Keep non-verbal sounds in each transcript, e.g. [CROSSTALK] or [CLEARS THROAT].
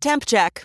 Temp check.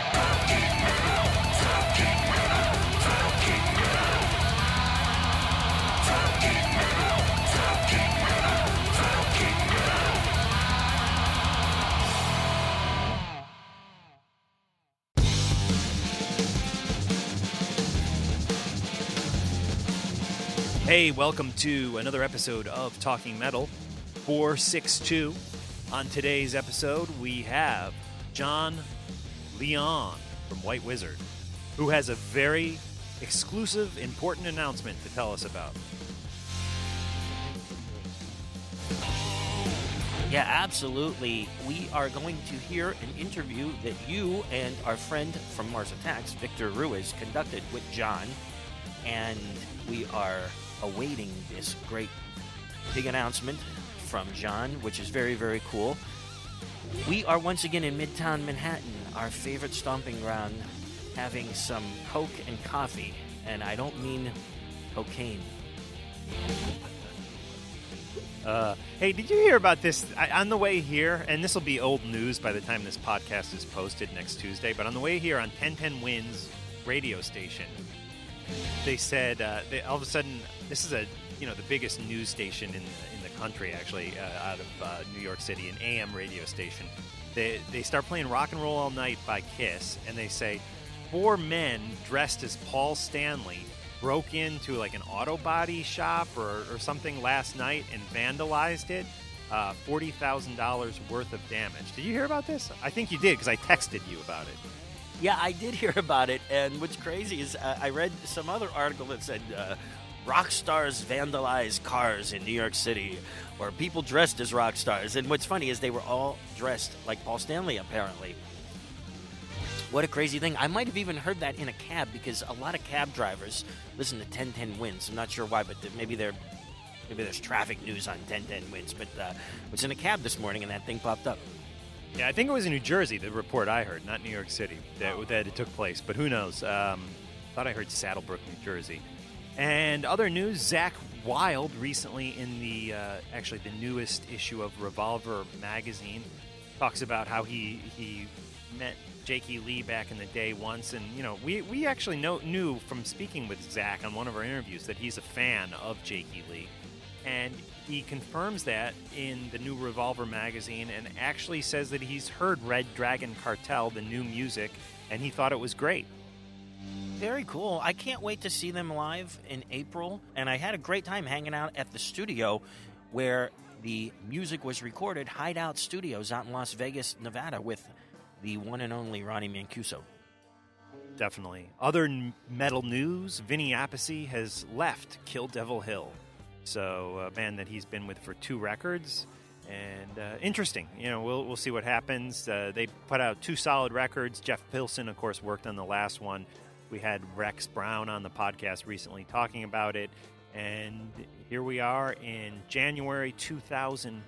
Hey, welcome to another episode of Talking Metal 462. On today's episode, we have John Leon from White Wizzard, who has a very exclusive, important announcement to tell us about. Yeah, absolutely. We are going to hear an interview that you and our friend from Mars Attacks, Victor Ruiz, conducted with John. And we are awaiting this great big announcement from John, which is very, very cool. We are once again in Midtown Manhattan, our favorite stomping ground, having some Coke and coffee. And I don't mean cocaine. Uh, hey, did you hear about this? I, on the way here, and this will be old news by the time this podcast is posted next Tuesday, but on the way here on 1010 Wins radio station, they said uh, they, all of a sudden this is a you know the biggest news station in in the country actually uh, out of uh, New York City, an AM radio station. They they start playing "Rock and Roll All Night" by Kiss, and they say four men dressed as Paul Stanley broke into like an auto body shop or, or something last night and vandalized it. Uh, Forty thousand dollars worth of damage. Did you hear about this? I think you did because I texted you about it. Yeah, I did hear about it, and what's crazy is uh, I read some other article that said uh, rock stars vandalize cars in New York City, or people dressed as rock stars. And what's funny is they were all dressed like Paul Stanley, apparently. What a crazy thing. I might have even heard that in a cab because a lot of cab drivers listen to 1010 Wins. I'm not sure why, but maybe they're. Maybe there's traffic news on 1010 Wins, but uh, was in a cab this morning and that thing popped up. Yeah, I think it was in New Jersey, the report I heard, not New York City, that, that it took place. But who knows? Um, thought I heard Saddlebrook, New Jersey. And other news: Zakk Wylde recently in the uh, actually the newest issue of Revolver magazine talks about how he he met Jakey Lee back in the day once, and you know we we actually know, knew from speaking with Zach on one of our interviews that he's a fan of Jakey Lee, and he confirms that in the new Revolver magazine, and actually says that he's heard Red Dragon Cartel, the new music, and he thought it was great. Very cool. I can't wait to see them live in April. And I had a great time hanging out at the studio where the music was recorded, Hideout Studios out in Las Vegas, Nevada, with the one and only Ronnie Mancuso. Definitely. Other n- metal news Vinny Appice has left Kill Devil Hill. So, a band that he's been with for two records. And uh, interesting. You know, we'll, we'll see what happens. Uh, they put out two solid records. Jeff Pilson, of course, worked on the last one. We had Rex Brown on the podcast recently talking about it. And here we are in January 2000.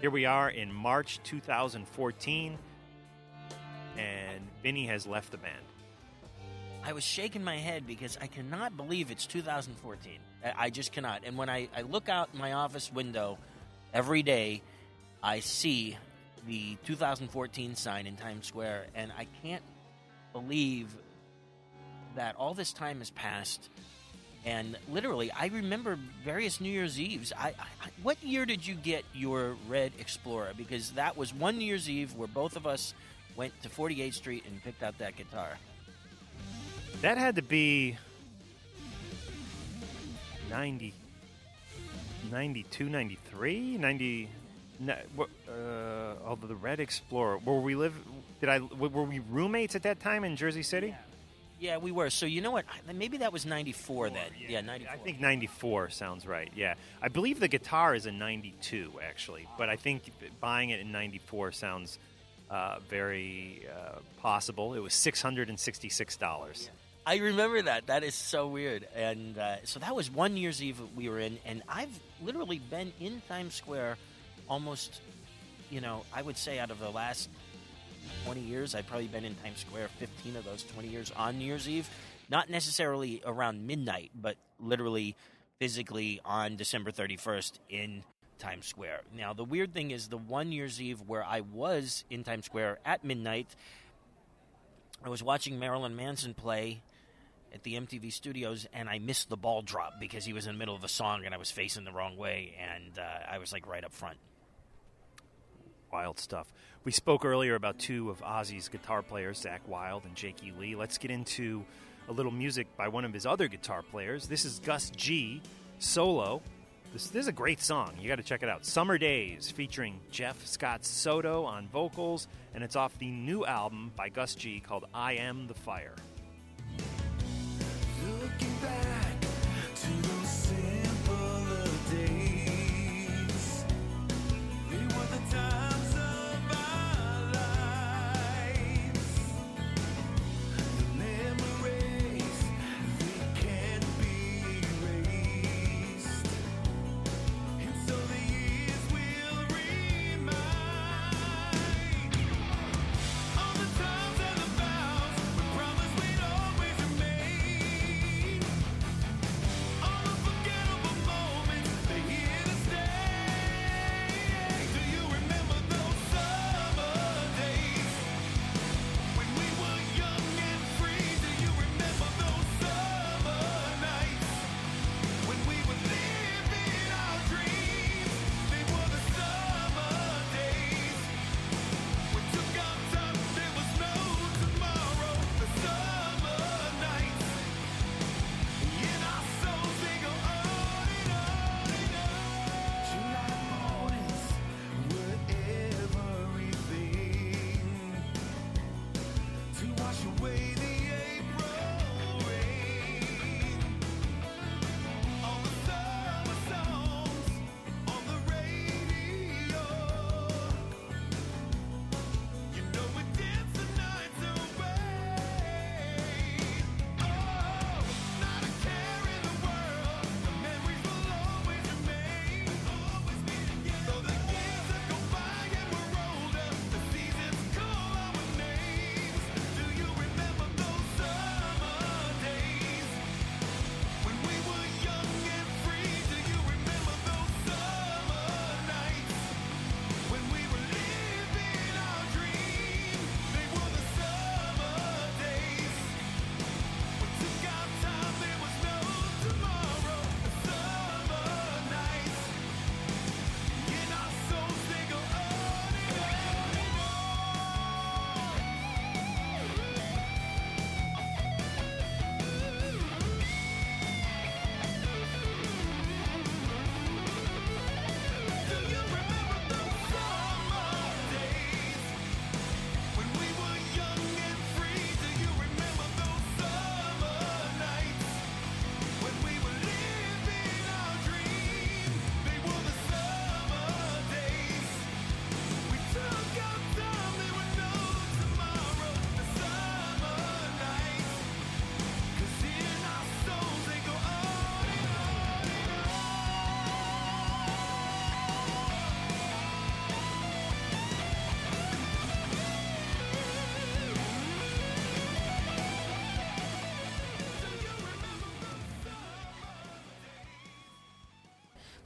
Here we are in March 2014. And Vinny has left the band. I was shaking my head because I cannot believe it's 2014. I- just cannot. And when I, I look out my office window every day, I see the 2014 sign in Times Square, and I can't believe that all this time has passed And literally, I remember various New Year's Eves. I, I, what year did you get your Red Explorer? Because that was one New Year's Eve where both of us went to 48th Street and picked out that guitar. That had to be 90, 92, 93, 90. Uh, although the Red Explorer, where we live, did I were we roommates at that time in Jersey City? Yeah. Yeah, we were. So you know what? Maybe that was '94 then. Yeah, yeah '94. I think '94 sounds right. Yeah, I believe the guitar is a '92 actually, but I think buying it in '94 sounds uh, very uh, possible. It was six hundred and sixty-six dollars. I remember that. That is so weird. And uh, so that was one Year's Eve we were in, and I've literally been in Times Square almost, you know, I would say out of the last 20 years. I've probably been in Times Square 15 of those 20 years on New Year's Eve. Not necessarily around midnight, but literally physically on December 31st in Times Square. Now, the weird thing is the one Year's Eve where I was in Times Square at midnight, I was watching Marilyn Manson play at the MTV studios, and I missed the ball drop because he was in the middle of a song and I was facing the wrong way, and uh, I was like right up front. Wild stuff. We spoke earlier about two of Ozzy's guitar players, Zakk Wylde and Jakey Lee. Let's get into a little music by one of his other guitar players. This is Gus G solo. This, this is a great song. You got to check it out. Summer Days, featuring Jeff Scott Soto on vocals, and it's off the new album by Gus G called I Am the Fire.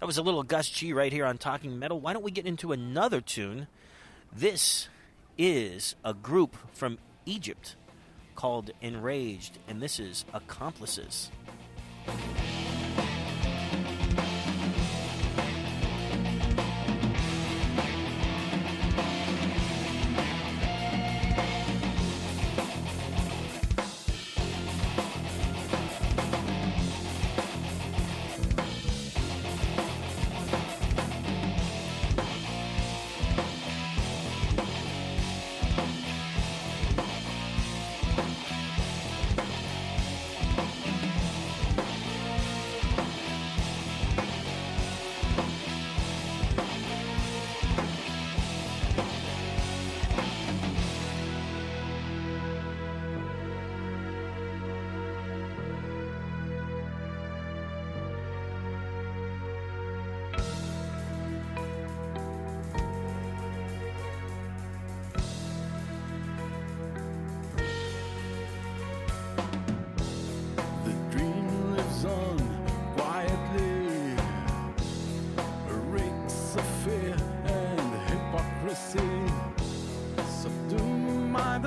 Was a little Gus G right here on Talking Metal. Why don't we get into another tune? This is a group from Egypt called Enraged, and this is Accomplices. and hypocrisy. So do my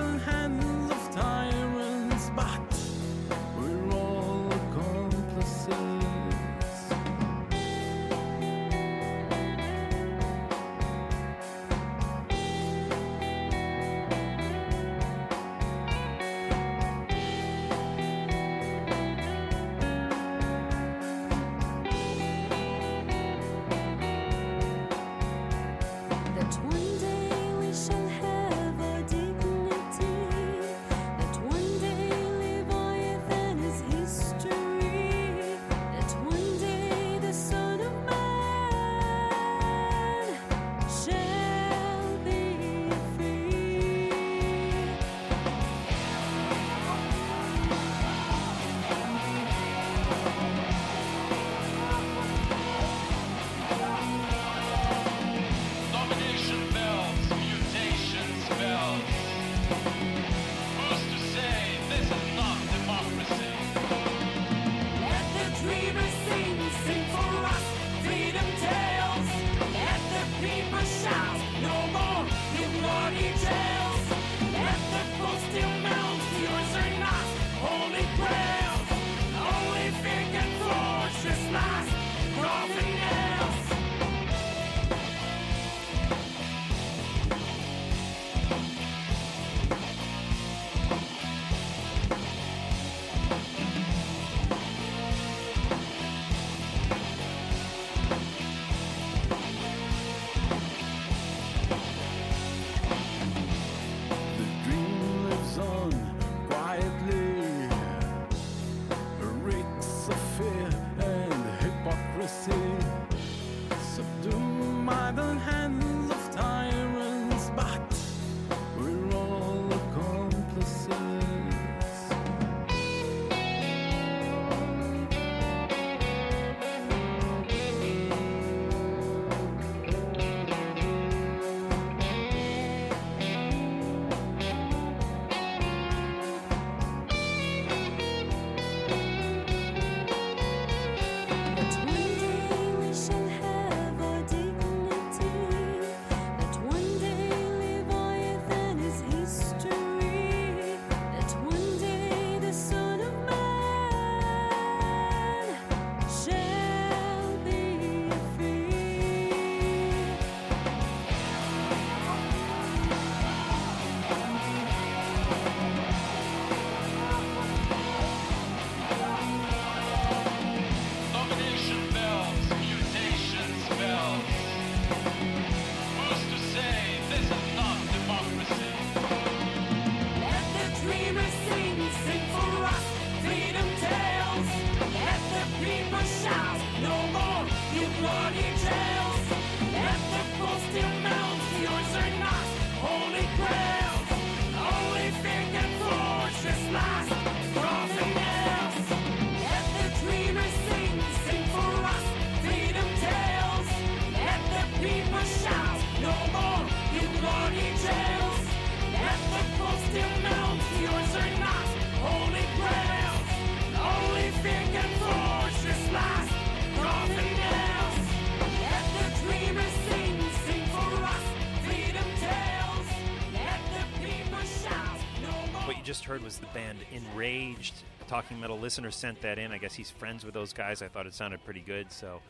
heard was the band Enraged. Talking Metal listener sent that in. I guess he's friends with those guys. I thought it sounded pretty good, so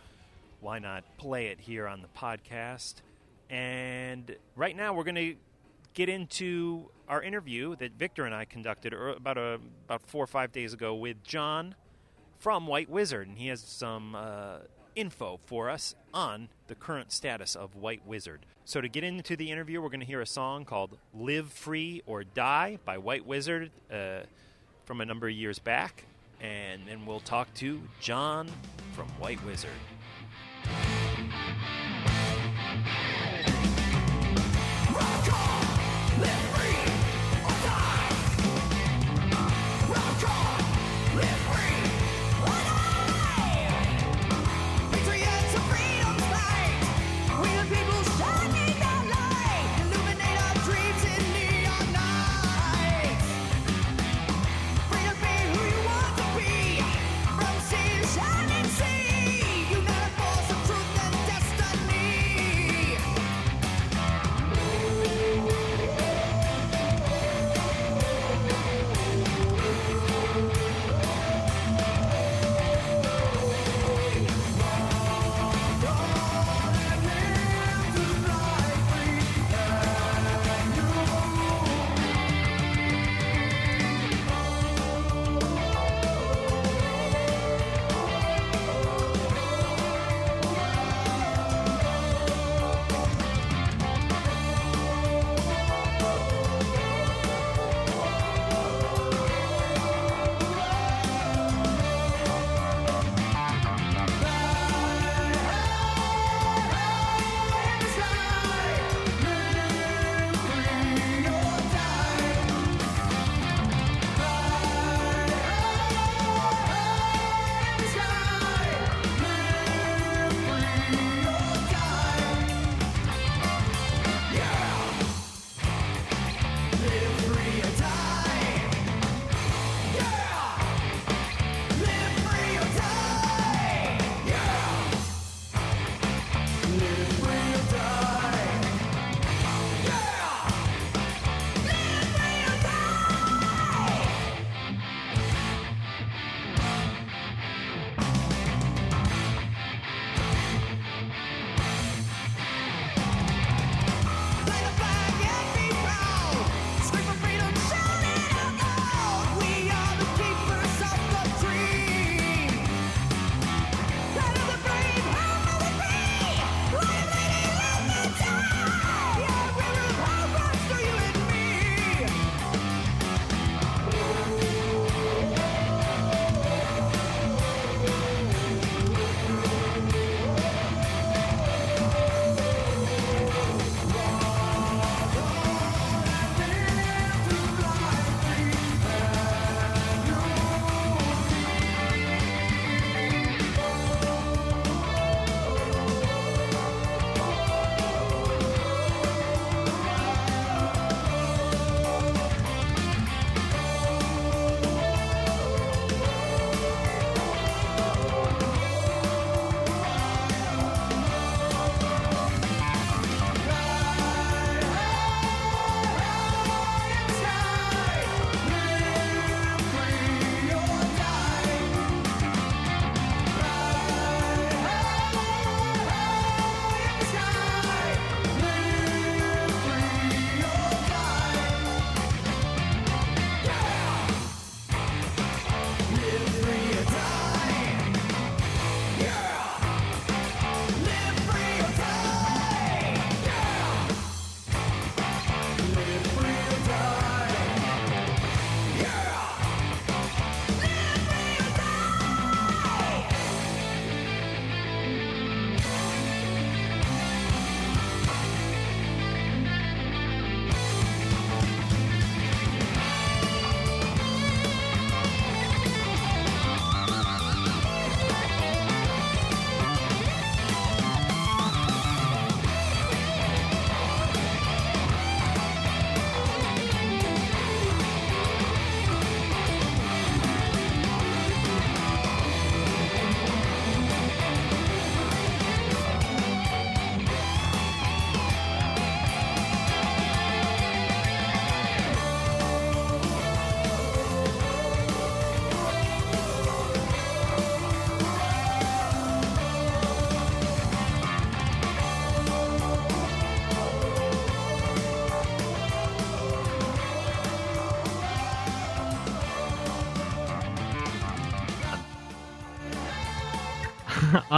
why not play it here on the podcast? And right now we're going to get into our interview that Victor and I conducted about a, about four or five days ago with John from White Wizzard, and he has some uh, info for us on the current status of White Wizzard. So, to get into the interview, we're going to hear a song called Live Free or Die by White Wizzard uh, from a number of years back. And then we'll talk to John from White Wizzard.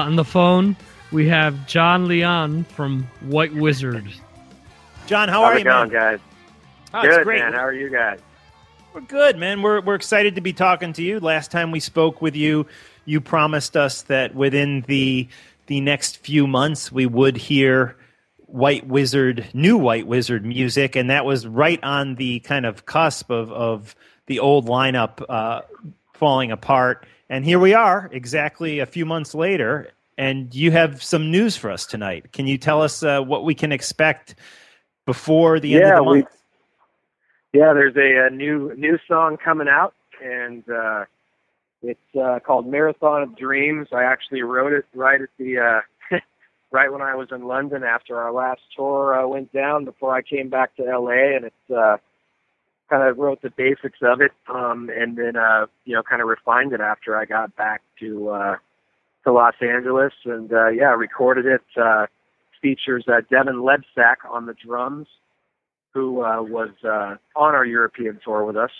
On the phone, we have John Leon from White Wizzard. John, how How's are you, going, man? guys? Oh, Good, great. man. How are you guys? We're good, man. We're we're excited to be talking to you. Last time we spoke with you, you promised us that within the the next few months we would hear White Wizzard, new White Wizzard music, and that was right on the kind of cusp of of the old lineup uh, falling apart. And here we are, exactly a few months later, and you have some news for us tonight. Can you tell us uh, what we can expect before the end of the we, month? yeah. There's a, a new new song coming out, and uh, it's uh, called Marathon of Dreams. I actually wrote it right at the uh, [LAUGHS] right when I was in London after our last tour uh, went down. Before I came back to LA, and it's uh, kind of wrote the basics of it, um, and then uh, you know kind of refined it after I got back to uh, to Los Angeles, and uh, yeah, recorded it. Uh, features uh, Devin Lebsack on the drums, who uh, was uh, on our European tour with us,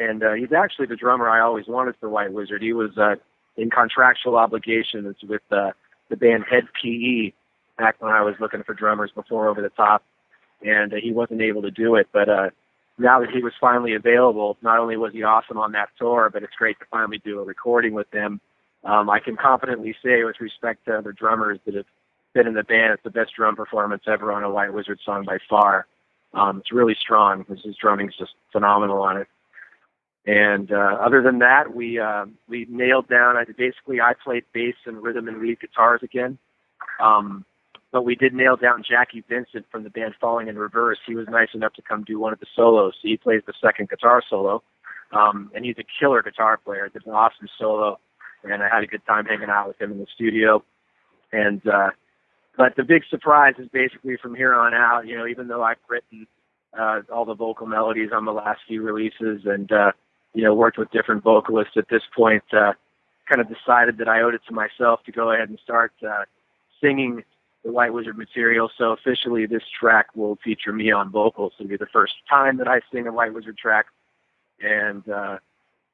and uh, he's actually the drummer I always wanted for White Wizzard. He was uh, in contractual obligations with uh, the band Hed PE back when I was looking for drummers before Over the Top, and uh, he wasn't able to do it, but. Uh, now that he was finally available, not only was he awesome on that tour, but it's great to finally do a recording with him. Um, I can confidently say, with respect to other drummers that have been in the band, it's the best drum performance ever on a White Wizzard song by far. Um, it's really strong. His, drumming's just phenomenal on it. And uh, other than that, we uh, we nailed down. I basically I played bass and rhythm and lead guitars again. Um, but we did nail down Jacky Vincent from the band Falling in Reverse. He was nice enough to come do one of the solos. So he plays the second guitar solo, um, and he's a killer guitar player. Did an awesome solo, and I had a good time hanging out with him in the studio. And uh, but the big surprise is basically from here on out. You know, even though I've written uh, all the vocal melodies on the last few releases, and uh, you know, worked with different vocalists at this point, uh, kind of decided that I owed it to myself to go ahead and start uh, singing the White Wizzard material. So officially, this track will feature me on vocals. It'll be the first time that I sing a White Wizzard track, and uh,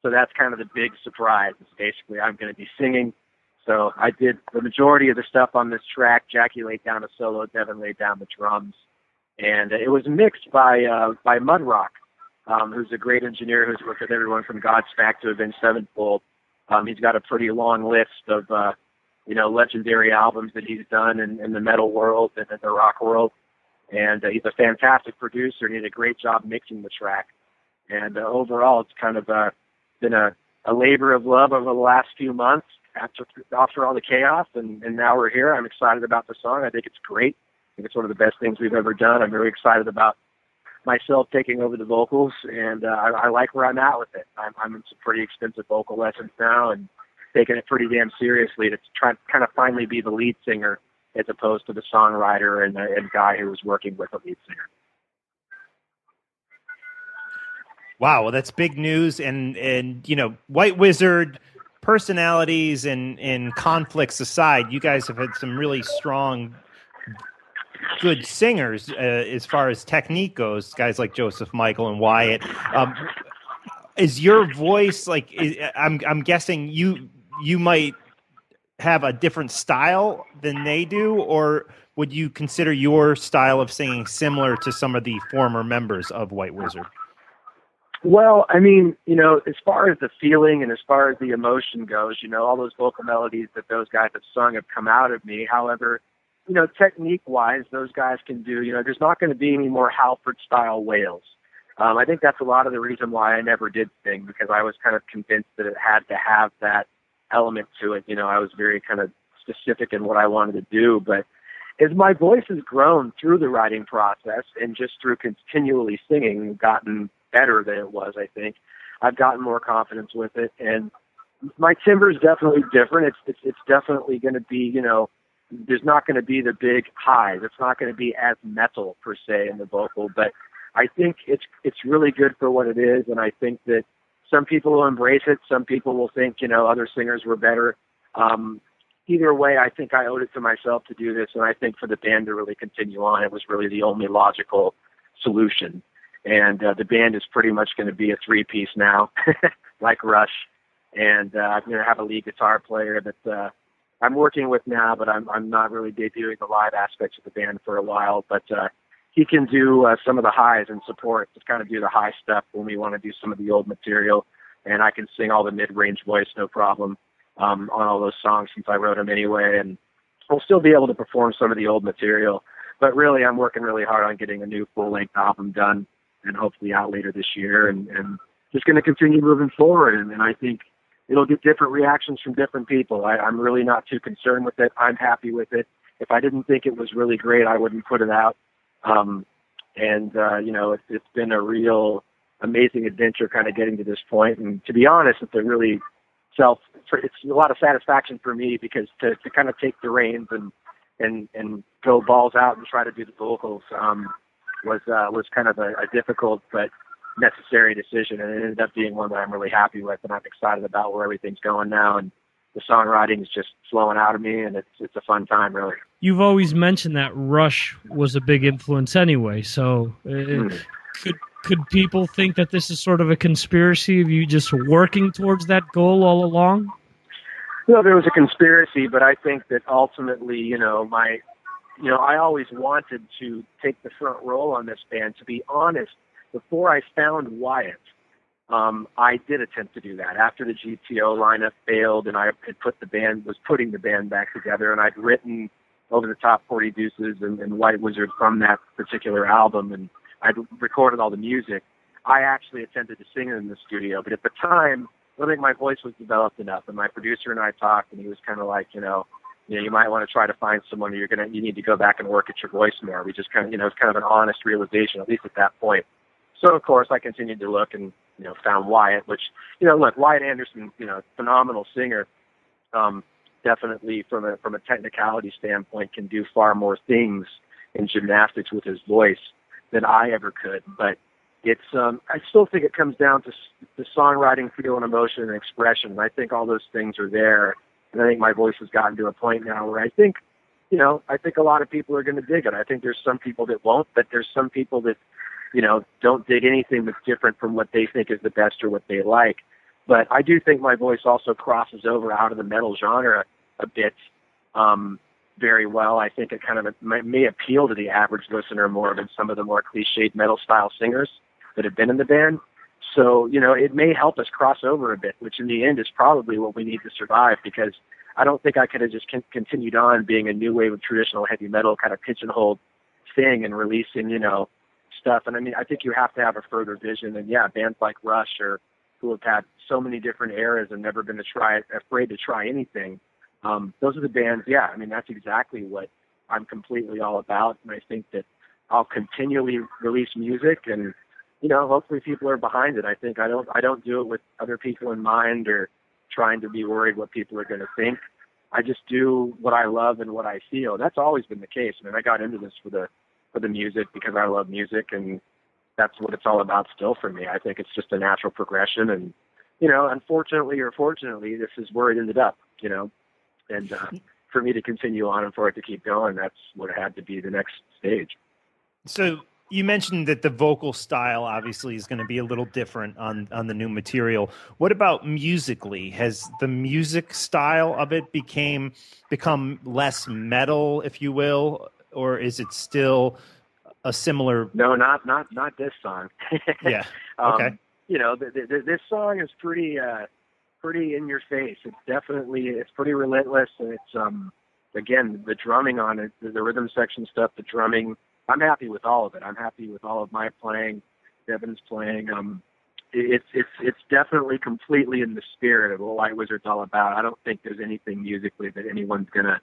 so that's kind of the big surprise. Is basically I'm going to be singing. So I did the majority of the stuff on this track. Jacky laid down a solo. Devin laid down the drums, and it was mixed by uh, by Mudrock, um, who's a great engineer who's worked with everyone from Godsmack to Avenged Sevenfold. Um, he's got a pretty long list of uh, you know, legendary albums that he's done in, in the metal world and in the rock world. And uh, he's a fantastic producer. and He did a great job mixing the track. And uh, overall, it's kind of uh, been a, a labor of love over the last few months after after all the chaos. And, and now we're here. I'm excited about the song. I think it's great. I think it's one of the best things we've ever done. I'm very excited about myself taking over the vocals, and uh, I, I like where I'm at with it. I'm, I'm in some pretty extensive vocal lessons now, and taking it pretty damn seriously to try kind of finally be the lead singer as opposed to the songwriter and the and guy who was working with the lead singer. Wow, well, that's big news, and and you know, White Wizzard personalities and and conflicts aside, you guys have had some really strong, good singers uh, as far as technique goes. Guys like Joseph Michael and Wyatt. Um, is your voice like? Is, I'm I'm guessing you you might have a different style than they do, or would you consider your style of singing similar to some of the former members of White Wizzard? Well, I mean, you know, as far as the feeling and as far as the emotion goes, you know, all those vocal melodies that those guys have sung have come out of me. However, you know, technique wise, those guys can do, you know, there's not going to be any more Halford style wails. Um, I think that's a lot of the reason why I never did sing because I was kind of convinced that it had to have that element to it. You know, I was very kind of specific in what I wanted to do. But as my voice has grown through the writing process and just through continually singing, gotten better than it was, I think. I've gotten more confidence with it, and my timbre is definitely different. It's it's, it's definitely going to be, you know, there's not going to be the big highs. It's not going to be as metal per se in the vocal, but I think it's it's really good for what it is, and I think that some people will embrace it. Some people will think, you know, other singers were better. Um, either way, I think I owed it to myself to do this, and I think for the band to really continue on, it was really the only logical solution. And uh, the band is pretty much going to be a three piece now, [LAUGHS] like Rush. And uh, I'm going to have a lead guitar player that uh, I'm working with now, but I'm I'm not really debuting the live aspects of the band for a while. But uh, he can do uh, some of the highs and support to kind of do the high stuff when we want to do some of the old material, and I can sing all the mid-range voice no problem um, on all those songs since I wrote them anyway, and we'll still be able to perform some of the old material. But really, I'm working really hard on getting a new full-length album done and hopefully out later this year, and, and just going to continue moving forward. And, and I think it'll get different reactions from different people. I, I'm really not too concerned with it. I'm happy with it. If I didn't think it was really great, I wouldn't put it out. Um, and uh, you know, it's, it's been a real amazing adventure, kind of getting to this point. And to be honest, it's a really self. It's a lot of satisfaction for me because to to kind of take the reins and and and go balls out and try to do the vocals um, was uh, was kind of a, a difficult but necessary decision, and it ended up being one that I'm really happy with, and I'm excited about where everything's going now. And the songwriting is just flowing out of me, and it's it's a fun time, really. You've always mentioned that Rush was a big influence, anyway. So, uh, mm. could could people think that this is sort of a conspiracy of you just working towards that goal all along? No, there was a conspiracy, but I think that ultimately, you know, my, you know, I always wanted to take the front role on this band. To be honest, before I found Wyatt, um, I did attempt to do that. After the GTO lineup failed, and I had put the band was putting the band back together, and I'd written over the top 40 Deuces and, and White Wizzard from that particular album, and I'd recorded all the music. I actually attempted to sing in the studio, but at the time, I don't think my voice was developed enough. And my producer and I talked, and he was kind of like, you know, you know, you might want to try to find someone you're gonna, you need to go back and work at your voice more. We just kind of, you know, it's kind of an honest realization, at least at that point. So of course I continued to look and you know found Wyatt, which you know look Wyatt Anderson, you know phenomenal singer, um, definitely from a from a technicality standpoint can do far more things in gymnastics with his voice than I ever could. But it's um, I still think it comes down to the songwriting, feel, and emotion and expression. I think all those things are there. And I think my voice has gotten to a point now where I think, you know, I think a lot of people are going to dig it. I think there's some people that won't, but there's some people that you know, don't dig anything that's different from what they think is the best or what they like. But I do think my voice also crosses over out of the metal genre a bit um, very well. I think it kind of may, appeal to the average listener more than some of the more cliched metal style singers that have been in the band. So, you know, it may help us cross over a bit, which in the end is probably what we need to survive because I don't think I could have just con- continued on being a new wave of traditional heavy metal kind of pigeonholed thing and releasing, you know, stuff. And I mean, I think you have to have a further vision. And yeah, bands like Rush or who have had so many different eras and never been to try afraid to try anything. Um, those are the bands. Yeah, I mean, that's exactly what I'm completely all about. And I think that I'll continually release music and you know, hopefully people are behind it. I think I don't I don't do it with other people in mind or trying to be worried what people are going to think. I just do what I love and what I feel. That's always been the case. I mean, I got into this for the for the music because I love music and that's what it's all about still for me. I think it's just a natural progression and you know, unfortunately or fortunately, this is where it ended up, you know. And uh, [LAUGHS] for me to continue on and for it to keep going, that's what had to be the next stage. So you mentioned that the vocal style obviously is going to be a little different on on the new material. What about musically? Has the music style of it became become less metal, if you will, or is it still a similar? No, not not not this song. [LAUGHS] yeah. Okay. Um, you know, the, the, this song is pretty uh, pretty in your face. It's definitely it's pretty relentless, and it's um again the drumming on it, the, the rhythm section stuff, the drumming. I'm happy with all of it. I'm happy with all of my playing. Devin's playing. Um, it's it's it's definitely completely in the spirit of what White Wizzard's all about. I don't think there's anything musically that anyone's gonna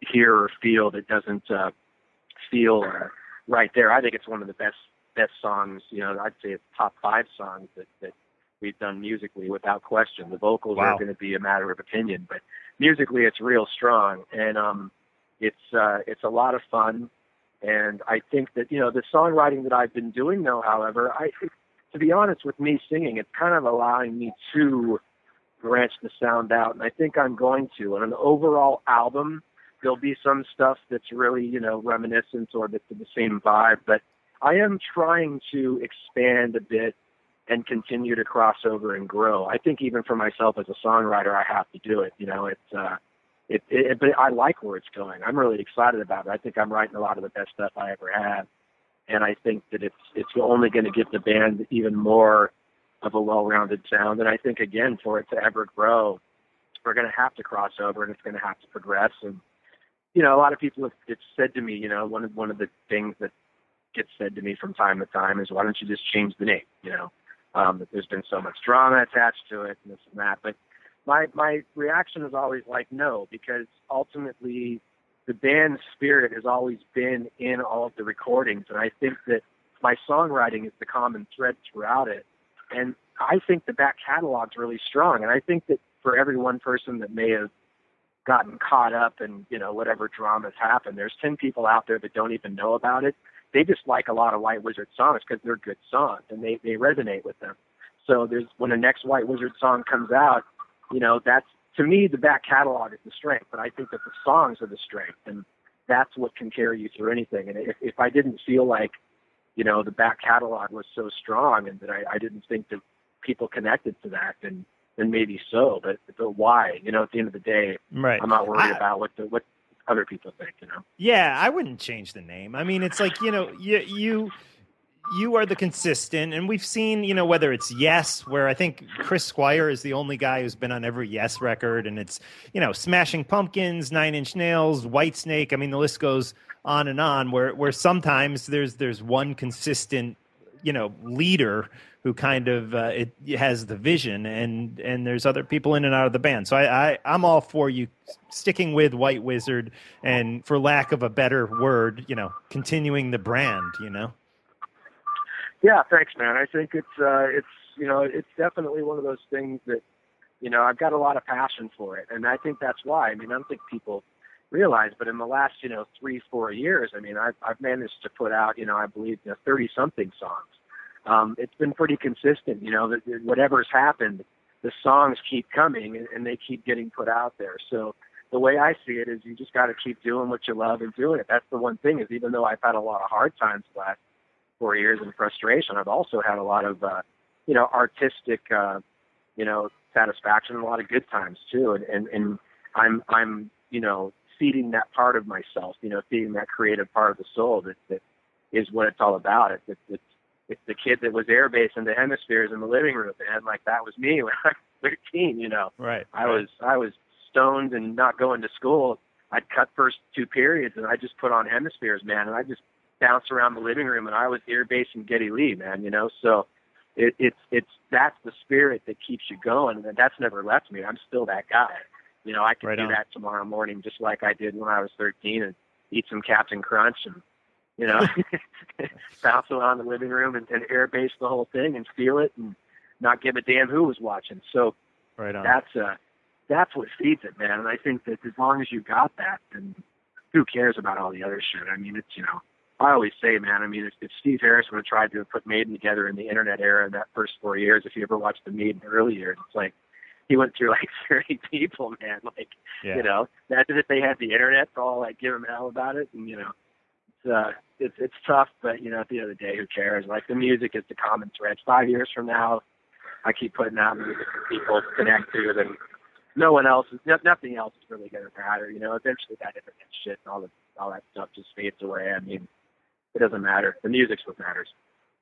hear or feel that doesn't uh, feel right there. I think it's one of the best best songs. You know, I'd say it's top five songs that that we've done musically without question. The vocals wow. are going to be a matter of opinion, but musically it's real strong and um, it's uh, it's a lot of fun. And I think that you know the songwriting that I've been doing, though, however, I to be honest with me singing, it's kind of allowing me to branch the sound out, and I think I'm going to. On an overall album, there'll be some stuff that's really, you know, reminiscent or that's the same vibe, but I am trying to expand a bit and continue to cross over and grow. I think even for myself as a songwriter, I have to do it. You know, it's, uh, it, it, but I like where it's going. I'm really excited about it. I think I'm writing a lot of the best stuff I ever have, and I think that it's it's only going to give the band even more of a well-rounded sound. And I think again, for it to ever grow, we're going to have to cross over, and it's going to have to progress. And you know, a lot of people have said to me, you know, one of one of the things that gets said to me from time to time is, why don't you just change the name? You know, um, that there's been so much drama attached to it and this and that. But my my reaction is always like no, because ultimately the band's spirit has always been in all of the recordings, and I think that my songwriting is the common thread throughout it. And I think the back catalog's really strong, and I think that for every one person that may have gotten caught up in you know whatever dramas happened, there's ten people out there that don't even know about it. They just like a lot of White Wizzard songs because they're good songs and they they resonate with them. So there's when the next White Wizzard song comes out, you know, that's to me the back catalog is the strength, but I think that the songs are the strength, and that's what can carry you through anything. And if, if I didn't feel like, you know, the back catalog was so strong, and that I, I didn't think that people connected to that, then then maybe so. But but why? You know, at the end of the day, right. I'm not worried I, about what the what other people think. You know. Yeah, I wouldn't change the name. I mean, it's like you know, you you you are the consistent, and we've seen, you know, whether it's Yes, where I think Chris Squire is the only guy who's been on every Yes record, and it's, you know, Smashing Pumpkins, Nine Inch Nails, Whitesnake. I mean, the list goes on and on. Where where sometimes there's there's one consistent, you know, leader who kind of uh, it, has the vision, and and there's other people in and out of the band. So I, I I'm all for you sticking with White Wizzard, and for lack of a better word, you know, continuing the brand. You know. Yeah, thanks, man. I think it's uh, it's you know it's definitely one of those things that you know I've got a lot of passion for it, and I think that's why. I mean, I don't think people realize, but in the last you know three four years, I mean, I've I've managed to put out you know I believe you know, thirty something songs. Um, it's been pretty consistent. You know, that whatever's happened, the songs keep coming and, and they keep getting put out there. So the way I see it is, you just got to keep doing what you love and doing it. That's the one thing is, even though I've had a lot of hard times the last four years in frustration. I've also had a lot of, uh, you know, artistic, uh, you know, satisfaction and a lot of good times too. And, and, and I'm, I'm, you know, feeding that part of myself, you know, feeding that creative part of the soul that, that is what it's all about. It's, it's, it's, it's the kid that was airbase in the hemispheres in the living room, and like that was me [LAUGHS] when I was 13, you know. Right. I was, I was stoned and not going to school. I'd cut first two periods and I just put on hemispheres, man, and I just bounce around the living room, and I was air basing Geddy Lee, man. You know, so it, it's it's that's the spirit that keeps you going, and that's never left me. I'm still that guy. You know, I could right do on. that tomorrow morning, just like I did when I was 13, and eat some Captain Crunch and you know [LAUGHS] bounce around the living room and, and air base the whole thing and feel it and not give a damn who was watching. So right on. that's uh that's what feeds it, man. And I think that as long as you got that, then who cares about all the other shit? I mean, it's you know I always say, man, I mean, if, if Steve Harris would have tried to put Maiden together in the internet era in that first four years, if you ever watched the Maiden early years, it's like he went through like [LAUGHS] 30 people, man. Like, yeah. you know, imagine if they had the internet to all like give him hell about it, and you know, uh, it's it's tough, but you know, at the end of the day, who cares? Like the music is the common thread. Five years from now, I keep putting out music for people connect to, and no one else is nothing else is really going to matter. You know, eventually that internet shit and all the all that stuff just fades away. I mean it doesn't matter. The music's what matters.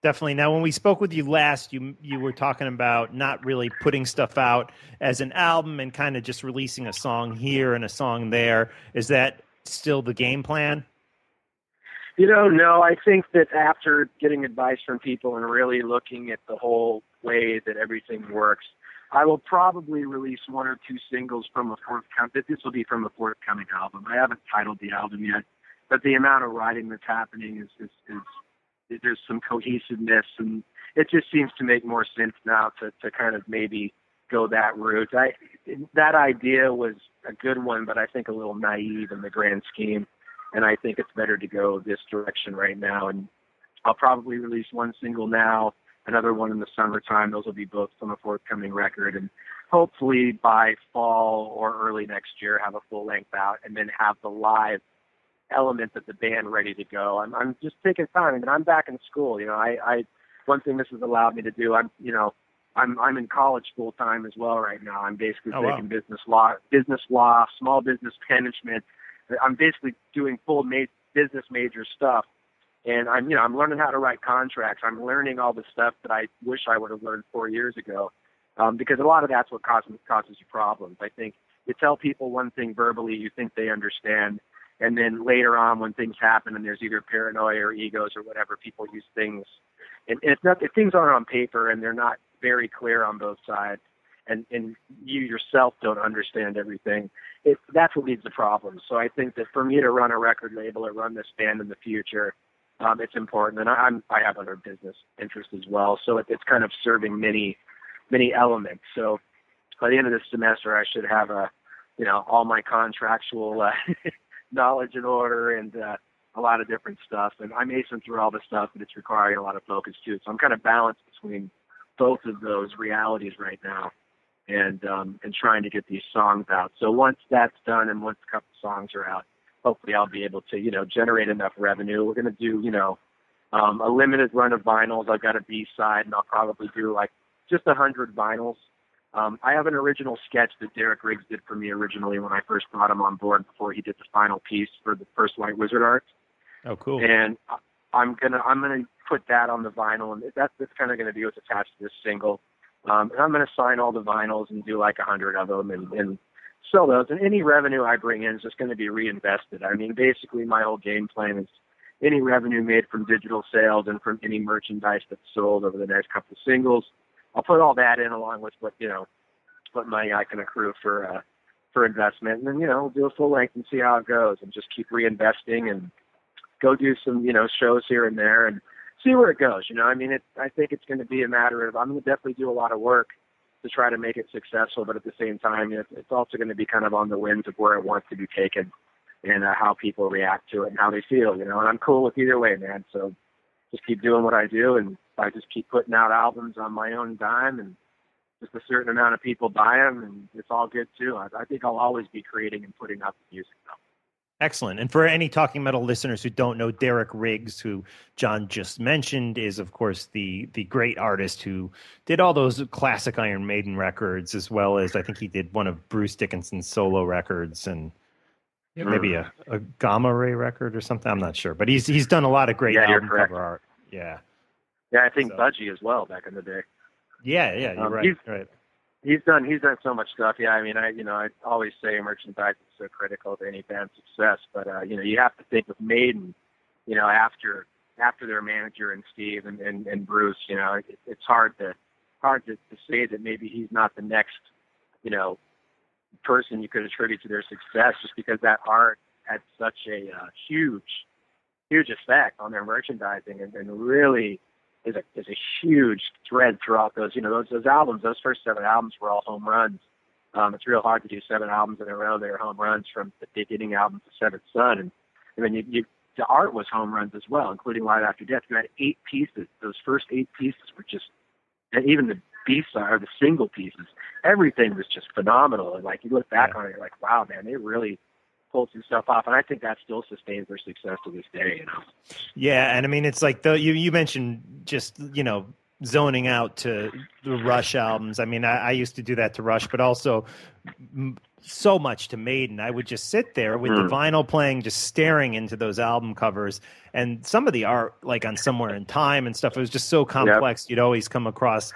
Definitely. Now, when we spoke with you last, you you were talking about not really putting stuff out as an album and kind of just releasing a song here and a song there. Is that still the game plan? You know, no. I think that after getting advice from people and really looking at the whole way that everything works, I will probably release one or two singles from a forthcoming. This will be from a forthcoming album. I haven't titled the album yet but the amount of writing that's happening is, is, is, there's some cohesiveness and it just seems to make more sense now to, to kind of maybe go that route. I, that idea was a good one, but I think a little naive in the grand scheme. And I think it's better to go this direction right now. And I'll probably release one single now, another one in the summertime. Those will be both from a forthcoming record. And hopefully by fall or early next year, have a full length out and then have the live element of the band ready to go. I'm I'm just taking time. I mean, I'm back in school. You know, I I one thing this has allowed me to do. I'm you know I'm I'm in college full time as well right now. I'm basically Oh, wow. taking business law, business law, small business management. I'm basically doing full ma- business major stuff, and I'm you know I'm learning how to write contracts. I'm learning all the stuff that I wish I would have learned four years ago, um, because a lot of that's what causes causes you problems. I think you tell people one thing verbally, you think they understand, and then later on when things happen and there's either paranoia or egos or whatever, people use things, and, and it's not if things aren't on paper and they're not very clear on both sides, and and you yourself don't understand everything, it that's what leads to problems. So I think that for me to run a record label or run this band in the future, um, it's important, and I, I'm I have other business interests as well, so it, it's kind of serving many many elements. So by the end of this semester, I should have a you know all my contractual uh, [LAUGHS] knowledge in order and uh, a lot of different stuff. And I'm acing through all the stuff, but it's requiring a lot of focus too. So I'm kind of balanced between both of those realities right now, and um, and trying to get these songs out. So once that's done, and once a couple songs are out, hopefully I'll be able to you know generate enough revenue. We're gonna do you know um, a limited run of vinyls. I've got a B side, and I'll probably do like just a hundred vinyls. Um, I have an original sketch that Derek Riggs did for me originally when I first brought him on board before he did the final piece for the first White Wizzard art Oh, cool. and I'm gonna I'm gonna put that on the vinyl, and that's that's kind of gonna be what's attached to this single. Um, and I'm gonna sign all the vinyls and do like a hundred of them and, and sell those. And any revenue I bring in is just going to be reinvested. I mean, basically my whole game plan is any revenue made from digital sales and from any merchandise that's sold over the next couple of singles, I'll put all that in along with what you know what money I can accrue for uh, for investment, and then you know do a full length and see how it goes, and just keep reinvesting and go do some you know shows here and there and see where it goes. You know, I mean, it. I think it's going to be a matter of I'm going to definitely do a lot of work to try to make it successful, but at the same time, it, it's also going to be kind of on the winds of where it wants to be taken and uh, how people react to it and how they feel. You know, and I'm cool with either way, man. So just keep doing what I do, and I just keep putting out albums on my own dime and. Just a certain amount of people buy them, and it's all good too. I, I think I'll always be creating and putting out the music. Though. Excellent. And for any Talking Metal listeners who don't know, Derek Riggs, who John just mentioned, is of course the the great artist who did all those classic Iron Maiden records, as well as I think he did one of Bruce Dickinson's solo records and Yep. maybe a, a Gamma Ray record or something. I'm not sure, but he's he's done a lot of great Yeah, you're album correct. cover art. Yeah, Yeah, I think So- Budgie as well back in the day. yeah, yeah. You're Um, right. he's- Right. He's done he's done so much stuff. Yeah, I mean, I you know I always say merchandise is so critical to any band's success, but uh, you know you have to think of Maiden, you know after after their manager and Steve and and, and Bruce, you know it, it's hard to hard to, to say that maybe he's not the next you know person you could attribute to their success just because that art had such a uh, huge huge effect on their merchandising and, and really is a is a huge thread throughout those. You know, those those albums, those first seven albums were all home runs. Um, it's real hard to do seven albums in a row. They were home runs from the beginning album to Seventh Son, and I mean, you, you the art was home runs as well, including Live After Death. You had eight pieces. Those first eight pieces were just, and even the B side or the single pieces, everything was just phenomenal. And like you look back on it, you're like, wow, man, they really pulled some stuff off, and I think that still sustains their success to this day. You know. Yeah, and I mean it's like the you you mentioned just you know zoning out to the Rush albums. I mean I, I used to do that to Rush, but also m- so much to Maiden. I would just sit there with the Mm. vinyl playing, just staring into those album covers, and some of the art, like on Somewhere in Time and stuff, it was just so complex. You'd always come across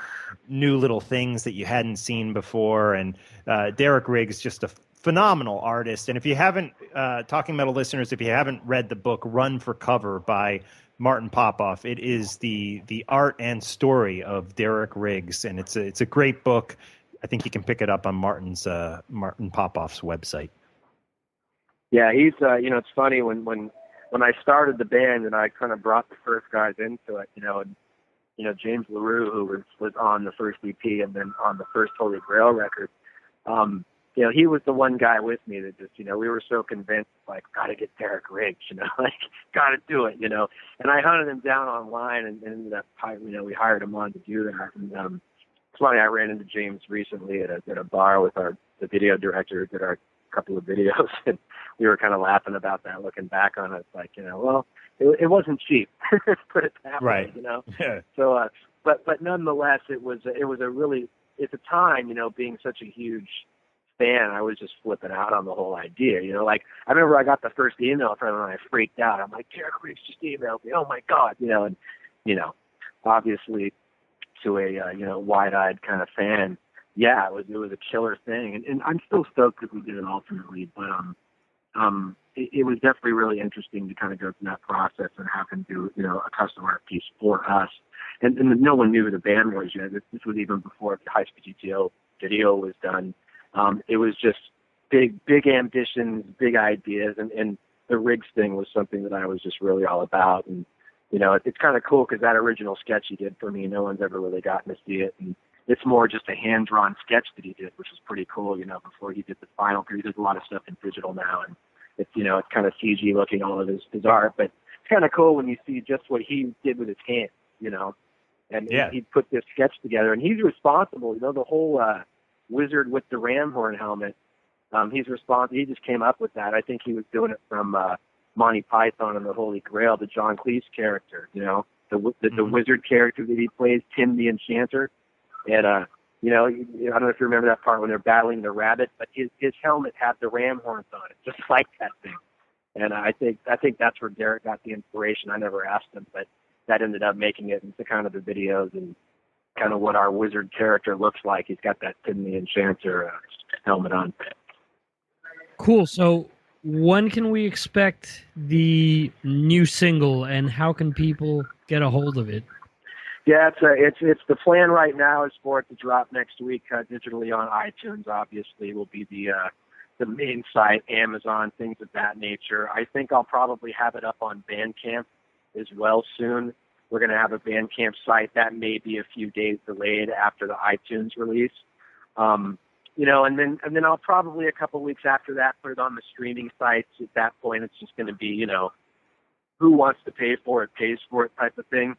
new little things that you hadn't seen before. And uh, Derek Riggs just a phenomenal artist. And if you haven't, uh, Talking Metal listeners, if you haven't read the book Run for Cover by Martin Popoff, it is the the art and story of Derek Riggs, and it's a it's a great book. I think you can pick it up on Martin's uh, Martin Popoff's website. Yeah, he's uh you know, it's funny when when when I started the band and I kind of brought the first guys into it, you know, and you know, James LaRue who was was on the first EP and then on the first Holy Grail record, um, you know, he was the one guy with me that just, you know, we were so convinced like gotta get Derek Riggs, you know, [LAUGHS] like gotta do it, you know. And I hunted him down online and, and ended up you know, we hired him on to do that and um it's funny, I ran into James recently at a at a bar with our the video director who did our couple of videos [LAUGHS] and we were kind of laughing about that looking back on it like you know well it, it wasn't cheap [LAUGHS] put it that Right. way you know Yeah. so uh but but nonetheless, it was it was a really at the time, you know, being such a huge fan, I was just flipping out on the whole idea. You know, like I remember I got the first email from him and I freaked out. I'm like, Derek Riggs just emailed me. Oh my god, you know, and you know, obviously to a uh, you know wide-eyed kind of fan, yeah, it was it was a killer thing, and, and I'm still stoked that we did it ultimately. But um, um, it, it was definitely really interesting to kind of go through that process and have him do you know a custom art piece for us. And, and no one knew who the band was yet. This, this was even before the High Speed GTO video was done. Um, it was just big, big ambitions, big ideas, and, and the Riggs thing was something that I was just really all about. And you know, it, it's kind of cool because that original sketch he did for me, no one's ever really gotten to see it, and it's more just a hand drawn sketch that he did, which is pretty cool. You know, before he did the final, because he does a lot of stuff in digital now, and it's you know, it's kind of CG looking all of his his art, but it's kind of cool when you see just what he did with his hands. You know, and yeah. he, he put this sketch together, and he's responsible. You know, the whole. uh wizard with the ram horn helmet. Um, he's responsible. He just came up with that. I think he was doing it from uh, Monty Python and the Holy Grail, the John Cleese character. You know, the the, the Mhm. wizard character that he plays, Tim the Enchanter. And uh, you know, I don't know if you remember that part when they're battling the rabbit, but his his helmet had the ram horns on it, [LAUGHS] just like that thing. And I think I think that's where Derek got the inspiration. I never asked him, but that ended up making it into kind of the videos and kind of what our wizard character looks like. He's got that Tim the Enchanter uh, helmet on. Cool. So, when can we expect the new single, and how can people get a hold of it? Yeah, it's a, it's it's the plan right now is for it to drop next week uh, digitally on iTunes. Obviously, will be the uh, the main site, Amazon, things of that nature. I think I'll probably have it up on Bandcamp as well soon. We're going to have a Bandcamp site that may be a few days delayed after the iTunes release. Um, you know, and then and then I'll probably a couple weeks after that put it on the streaming sites. At that point, it's just going to be you know, who wants to pay for it pays for it type of thing.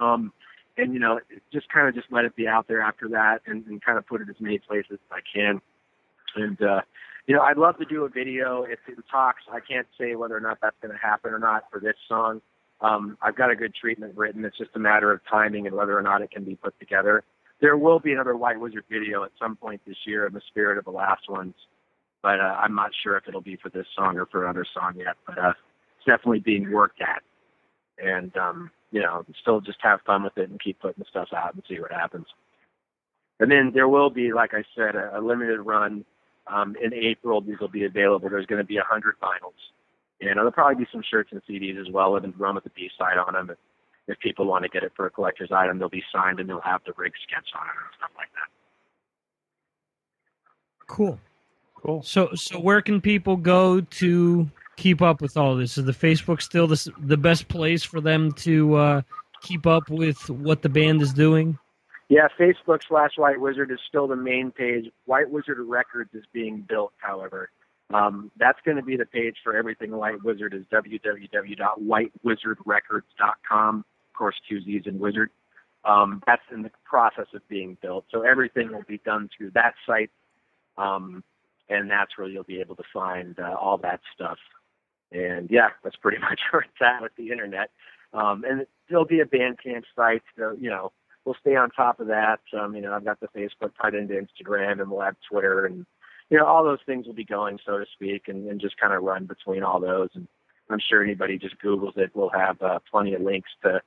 Um, and you know, just kind of just let it be out there after that, and, and kind of put it as many places as I can. And uh, you know, I'd love to do a video if it talks. I can't say whether or not that's going to happen or not for this song. Um, I've got a good treatment written. It's just a matter of timing and whether or not it can be put together. There will be another White Wizzard video at some point this year in the spirit of the last ones, but uh, I'm not sure if it'll be for this song or for another song yet. But uh, it's definitely being worked at, and um, you know, still just have fun with it and keep putting the stuff out and see what happens. And then there will be, like I said, a, a limited run um, in April. These will be available. There's going to be a hundred vinyls, and there'll probably be some shirts and CDs as well, and run with the B side on them. If, if people want to get it for a collector's item, they'll be signed and they'll have the rig sketch on it and stuff like that. Cool. Cool. So, so where can people go to keep up with all this? Is the Facebook still the, the best place for them to uh, keep up with what the band is doing? Yeah, Facebook slash White Wizzard is still the main page. White Wizzard Records is being built, however. Um, that's going to be the page for everything White Wizzard is www.whitewizardrecords.com. Of course, two Z's in Wizard. Um, that's in the process of being built. So everything will be done through that site. Um, and that's where you'll be able to find uh, all that stuff. And yeah, that's pretty [LAUGHS] much where it's at with the internet. Um, and there'll be a Bandcamp site. So, you know, we'll stay on top of that. Um, you know, I've got the Facebook tied into Instagram, and we'll have Twitter, and you know, all those things will be going, so to speak, and, and just kind of run between all those. And I'm sure anybody just Googles it, will have uh, plenty of links to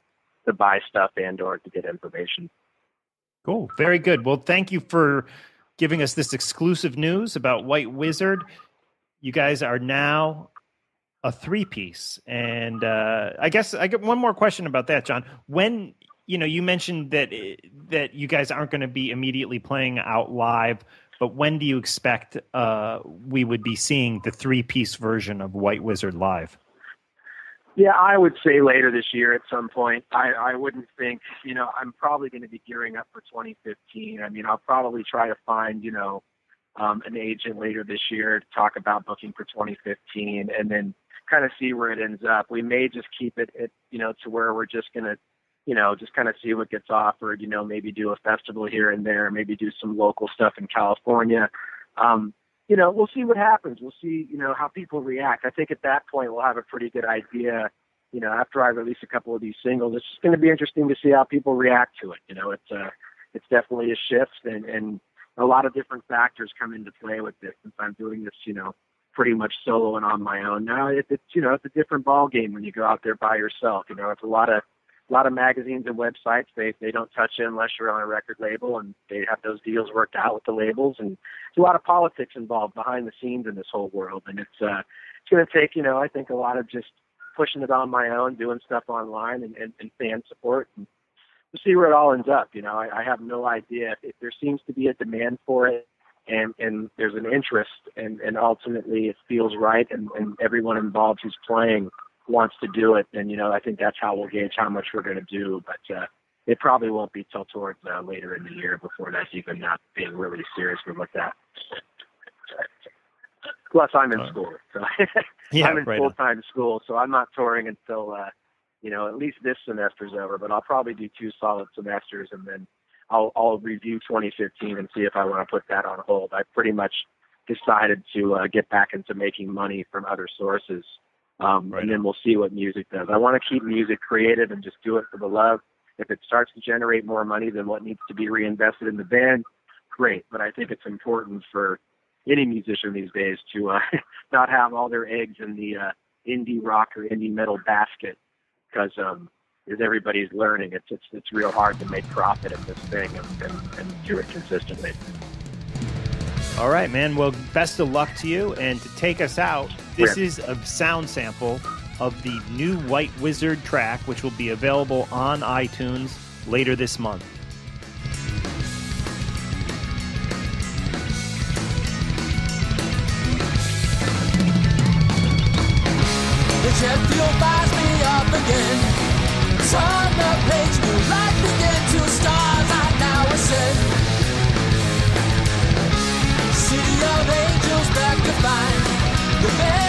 to buy stuff and or to get information. Cool. Very good. Well, thank you for giving us this exclusive news about White Wizzard. You guys are now a three piece. And uh, I guess I get one more question about that, John. When you know you mentioned that that you guys aren't going to be immediately playing out live, but when do you expect uh, we would be seeing the three piece version of White Wizzard live? Yeah, I would say later this year at some point. I, I wouldn't think, you know, I'm probably going to be gearing up for 2015. I mean, I'll probably try to find, you know, um, an agent later this year to talk about booking for 2015 and then kind of see where it ends up. We may just keep it at, you know, to where we're just going to, you know, just kind of see what gets offered, you know, maybe do a festival here and there, maybe do some local stuff in California. Um, you know, we'll see what happens. We'll see, you know, how people react. I think at that point we'll have a pretty good idea you know, after I release a couple of these singles, it's just going to be interesting to see how people react to it. You know, it's uh, it's definitely a shift, and and a lot of different factors come into play with this. Since I'm doing this, you know, pretty much solo and on my own now, it, it's you know, it's a different ball game when you go out there by yourself. You know, it's a lot of a lot of magazines and websites they they don't touch it unless you're on a record label and they have those deals worked out with the labels. And there's a lot of politics involved behind the scenes in this whole world. And it's uh it's going to take you know I think a lot of just pushing it on my own doing stuff online and, and, and fan support and we'll see where it all ends up you know. I, I have no idea if, if there seems to be a demand for it and and there's an interest and and ultimately it feels right and and everyone involved who's playing wants to do it, then you know I think that's how we'll gauge how much we're going to do. But uh, it probably won't be till towards uh, later in the year before that's even not being really seriously looked at. Plus, I'm in school, so [LAUGHS] Yeah, I'm in right full time school, so I'm not touring until uh, you know at least this semester's over. But I'll probably do two solid semesters, and then I'll I'll review 2015 and see if I want to put that on hold. I pretty much decided to uh, get back into making money from other sources um, Right and then we'll see what music does. I want to keep music creative and just do it for the love. If it starts to generate more money than what needs to be reinvested in the band, great. But I think it's important for any musician these days to uh, [LAUGHS] not have all their eggs in the uh, indie rock or indie metal basket because um, as everybody's learning, it's it's it's real hard to make profit in this thing and, and, and do it consistently. All right, man. Well, best of luck to you. And to take us out, this Yeah. is a sound sample of the new White Wizzard track, which will be available on iTunes later this month. The jet fuel fires me up again. Turn the page, new life begin to stars I now ascend. City of angels back to find the better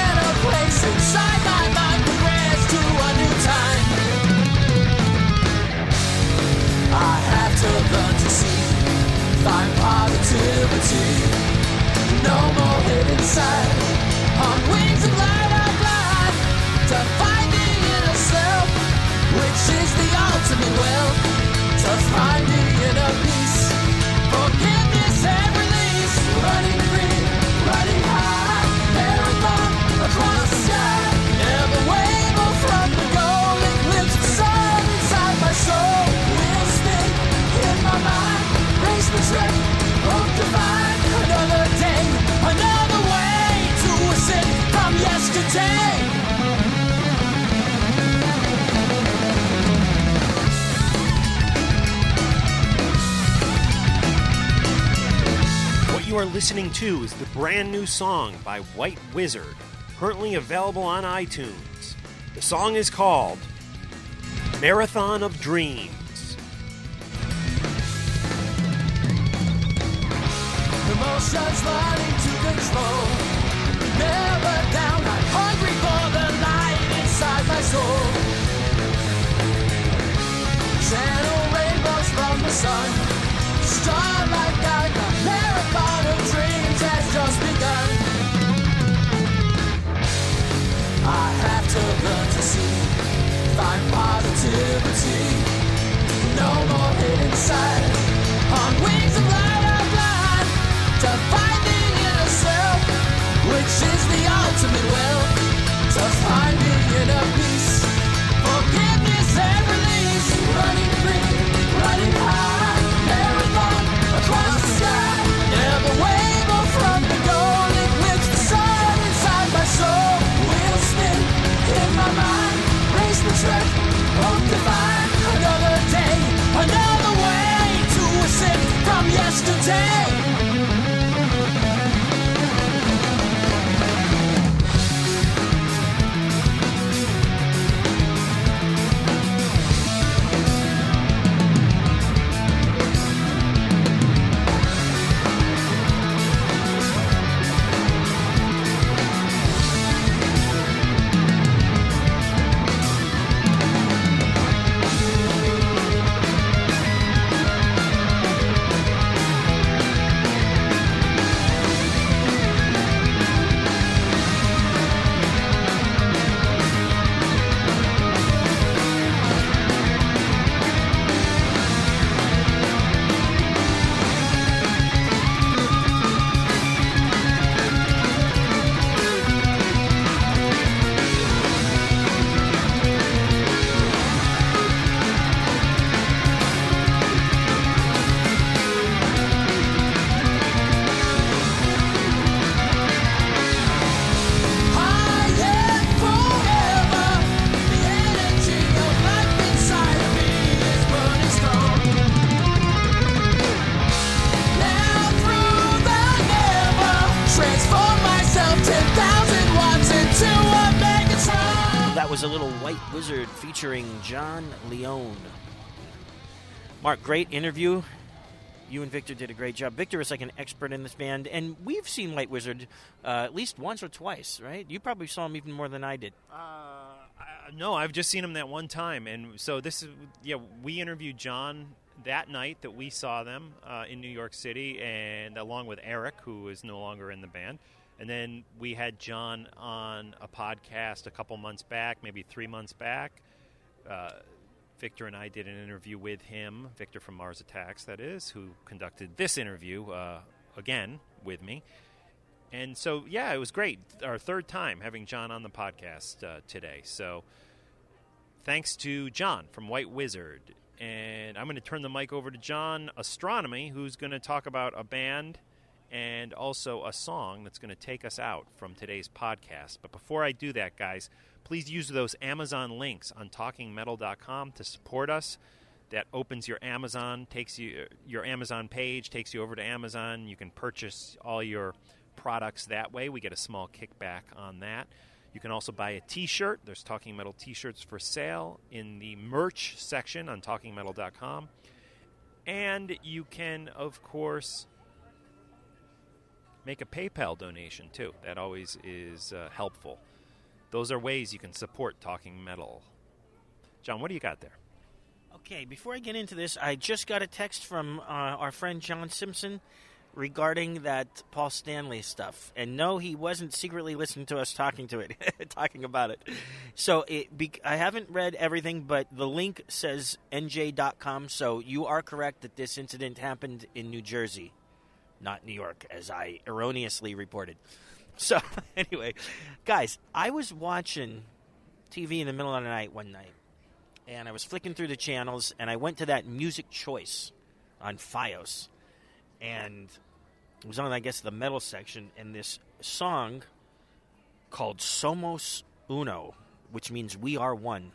find positivity. No more hidden side. On wings of light I fly to find the inner self, which is the ultimate wealth. To find the inner peace, are listening to is the brand new song by White Wizzard, currently available on iTunes. The song is called Marathon of Dreams. Emotions learning to control. Never down, I'm hungry for the light inside my soul. Channel rainbows from the sun. Starlight guide, the marathon of dreams has just begun. I have to learn to see, find positivity. No more hidden side. On wings of light to find the inner self, which is the ultimate wealth. To find the inner peace, forgiveness and release. Running free, running high, marathon across the sky. Never waver from the goal. Eclipse the sun inside my soul. Will spin in my mind. Race the track, hope to find another day, another way to ascend from yesterday. John Leon. Mark, great interview. You and Victor did a great job. Victor is like an expert in this band, and we've seen White Wizzard uh, at least once or twice, right? You probably saw him even more than I did. Uh, I, no, I've just seen him that one time, and so this is yeah. We interviewed John that night that we saw them uh, in New York City, and along with Eric, who is no longer in the band. And then we had John on a podcast a couple months back, maybe three months back. Uh, Victor and I did an interview with him, Victor from Mars Attacks, that is, who conducted this interview uh, again with me. And so, yeah, it was great. Our third time having John on the podcast uh, today. So, thanks to John from White Wizzard. And I'm going to turn the mic over to John Astronomy, who's going to talk about a band and also a song that's going to take us out from today's podcast. But before I do that, guys, please use those Amazon links on talkingmetal.com to support us. That opens your Amazon, takes you your Amazon page, takes you over to Amazon. You can purchase all your products that way. We get a small kickback on that. You can also buy a t-shirt. There's Talking Metal t-shirts for sale in the merch section on talkingmetal.com. And you can of course make a PayPal donation too. That always is uh, helpful. Those are ways you can support Talking Metal. John, what do you got there? Okay, before I get into this, I just got a text from uh, our friend John Simpson regarding that Paul Stanley stuff. And no, he wasn't secretly listening to us talking to it, [LAUGHS] talking about it. So it, be, I haven't read everything, but the link says nj.com. So you are correct that this incident happened in New Jersey, not New York, as I erroneously reported. [LAUGHS] So [LAUGHS] anyway, guys, I was watching TV in the middle of the night one night, and I was flicking through the channels, and I went to that music choice on FiOS, and it was on, I guess, the metal section, and this song called Somos Uno, which means we are one,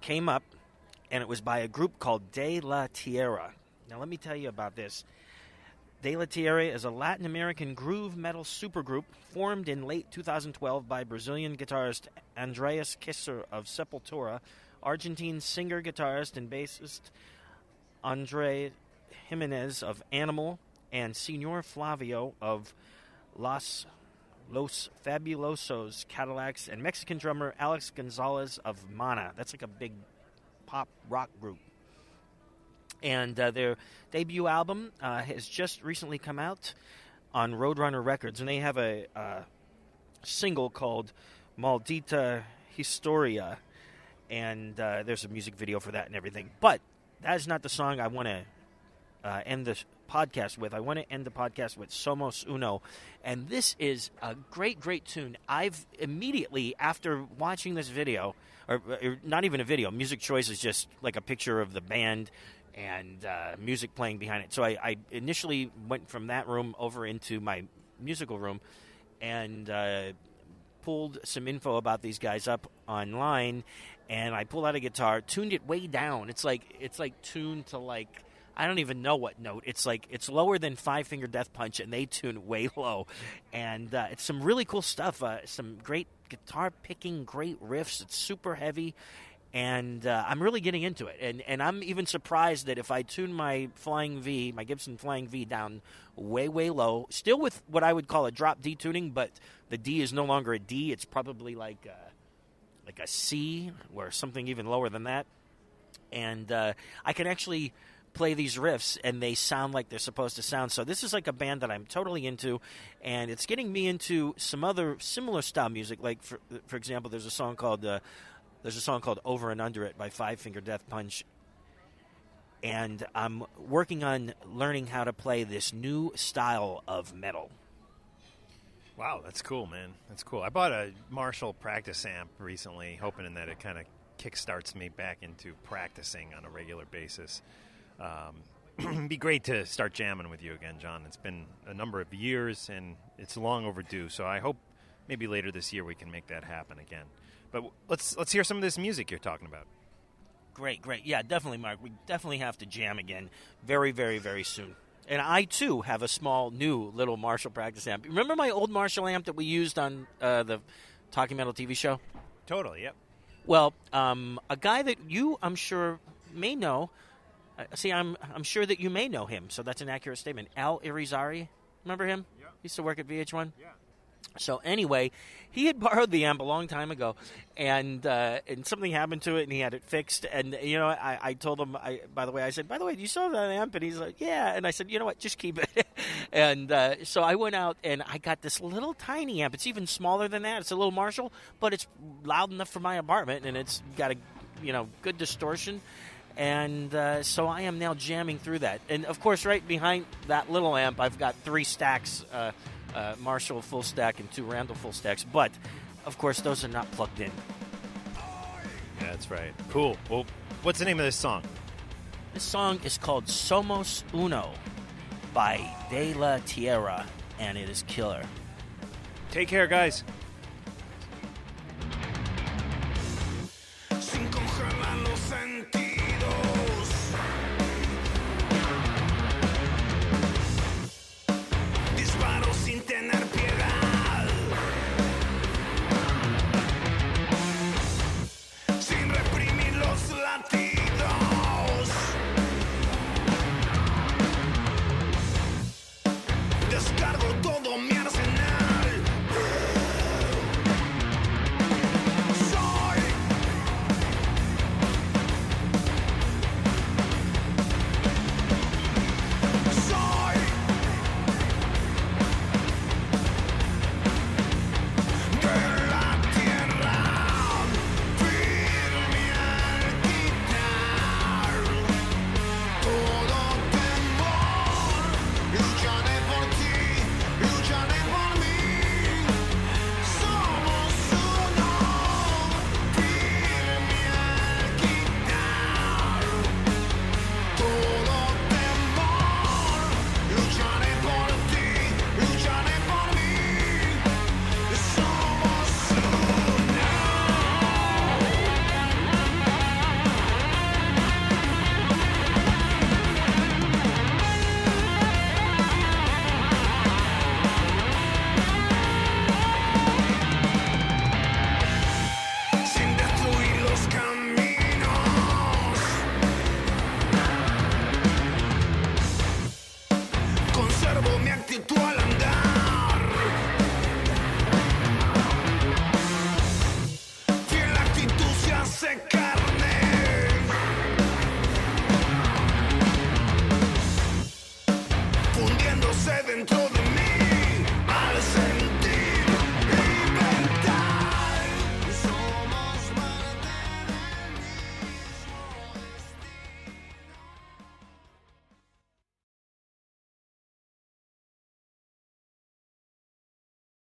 came up, and it was by a group called De La Tierra. Now, let me tell you about this. De La Tierra is a Latin American groove metal supergroup formed in late 2012 by Brazilian guitarist Andreas Kisser of Sepultura, Argentine singer, guitarist, and bassist Andre Jimenez of Animal, and Senor Flavio of Los Los Fabulosos Cadillacs, and Mexican drummer Alex Gonzalez of Mana. That's like a big pop rock group and uh, their debut album uh, has just recently come out on Roadrunner Records, and they have a uh, single called "Maldita Historia," and uh, there's a music video for that and everything. But that is not the song I want to uh, end the podcast with. I want to end the podcast with "Somos Uno," and this is a great, great tune. I've immediately after watching this video. Or, or not even a video. Music Choice is just like a picture of the band and uh, music playing behind it. So I, I, initially went from that room over into my musical room and uh, pulled some info about these guys up online. And I pulled out a guitar, tuned it way down. It's like it's like tuned to like I don't even know what note. It's like it's lower than Five Finger Death Punch, and they tune way [LAUGHS] low. And uh, it's some really cool stuff. Uh, some great guitar picking, great riffs. It's super heavy and uh, I'm really getting into it. And and I'm even surprised that if I tune my Flying V, my Gibson Flying V down way way low, still with what I would call a drop D tuning, but the D is no longer a D. It's probably like a, like a C or something even lower than that. And uh, I can actually play these riffs and they sound like they're supposed to sound. So this is like a band that I'm totally into, and it's getting me into some other similar style music. Like for for example, there's a song called. Uh, there's a song called Over and Under It by Five Finger Death Punch. And I'm working on learning how to play this new style of metal. Wow, that's cool, man. That's cool. I bought a Marshall practice amp recently, hoping that it kind of kickstarts me back into practicing on a regular basis. Um, [CLEARS THROAT] it'd be great to start jamming with you again, John. It's been a number of years, and it's long overdue. So I hope maybe later this year we can make that happen again. But let's let's hear some of this music you're talking about. Great, great. Yeah, definitely, Mark. We definitely have to jam again very, very, very soon. And I too have a small new little Marshall practice amp. Remember my old Marshall amp that we used on uh, the Talking Metal TV show? Totally. Yep. Well, um, a guy that you, I'm sure, may know. Uh, see, I'm I'm sure that you may know him, so that's an accurate statement. Al Irizarry, remember him? Yeah. Used to work at VH1. Yeah. So anyway, he had borrowed the amp a long time ago, and uh, and something happened to it, and he had it fixed. And you know, I, I told him, I by the way, I said, by the way, do you still have that amp? And he's like, yeah. And I said, you know what, just keep it. [LAUGHS] and uh, so I went out and I got this little tiny amp. It's even smaller than that. It's a little Marshall, but it's loud enough for my apartment, and it's got a you know good distortion. And uh, so I am now jamming through that. And of course, right behind that little amp, I've got three stacks. Uh, Marshall full stack and two Randall full stacks. But of course, those are not plugged in. Yeah, that's right. Cool. Well, what's the name of this song? This song is called Somos Uno by De La Tierra, and it is killer. Take care, guys.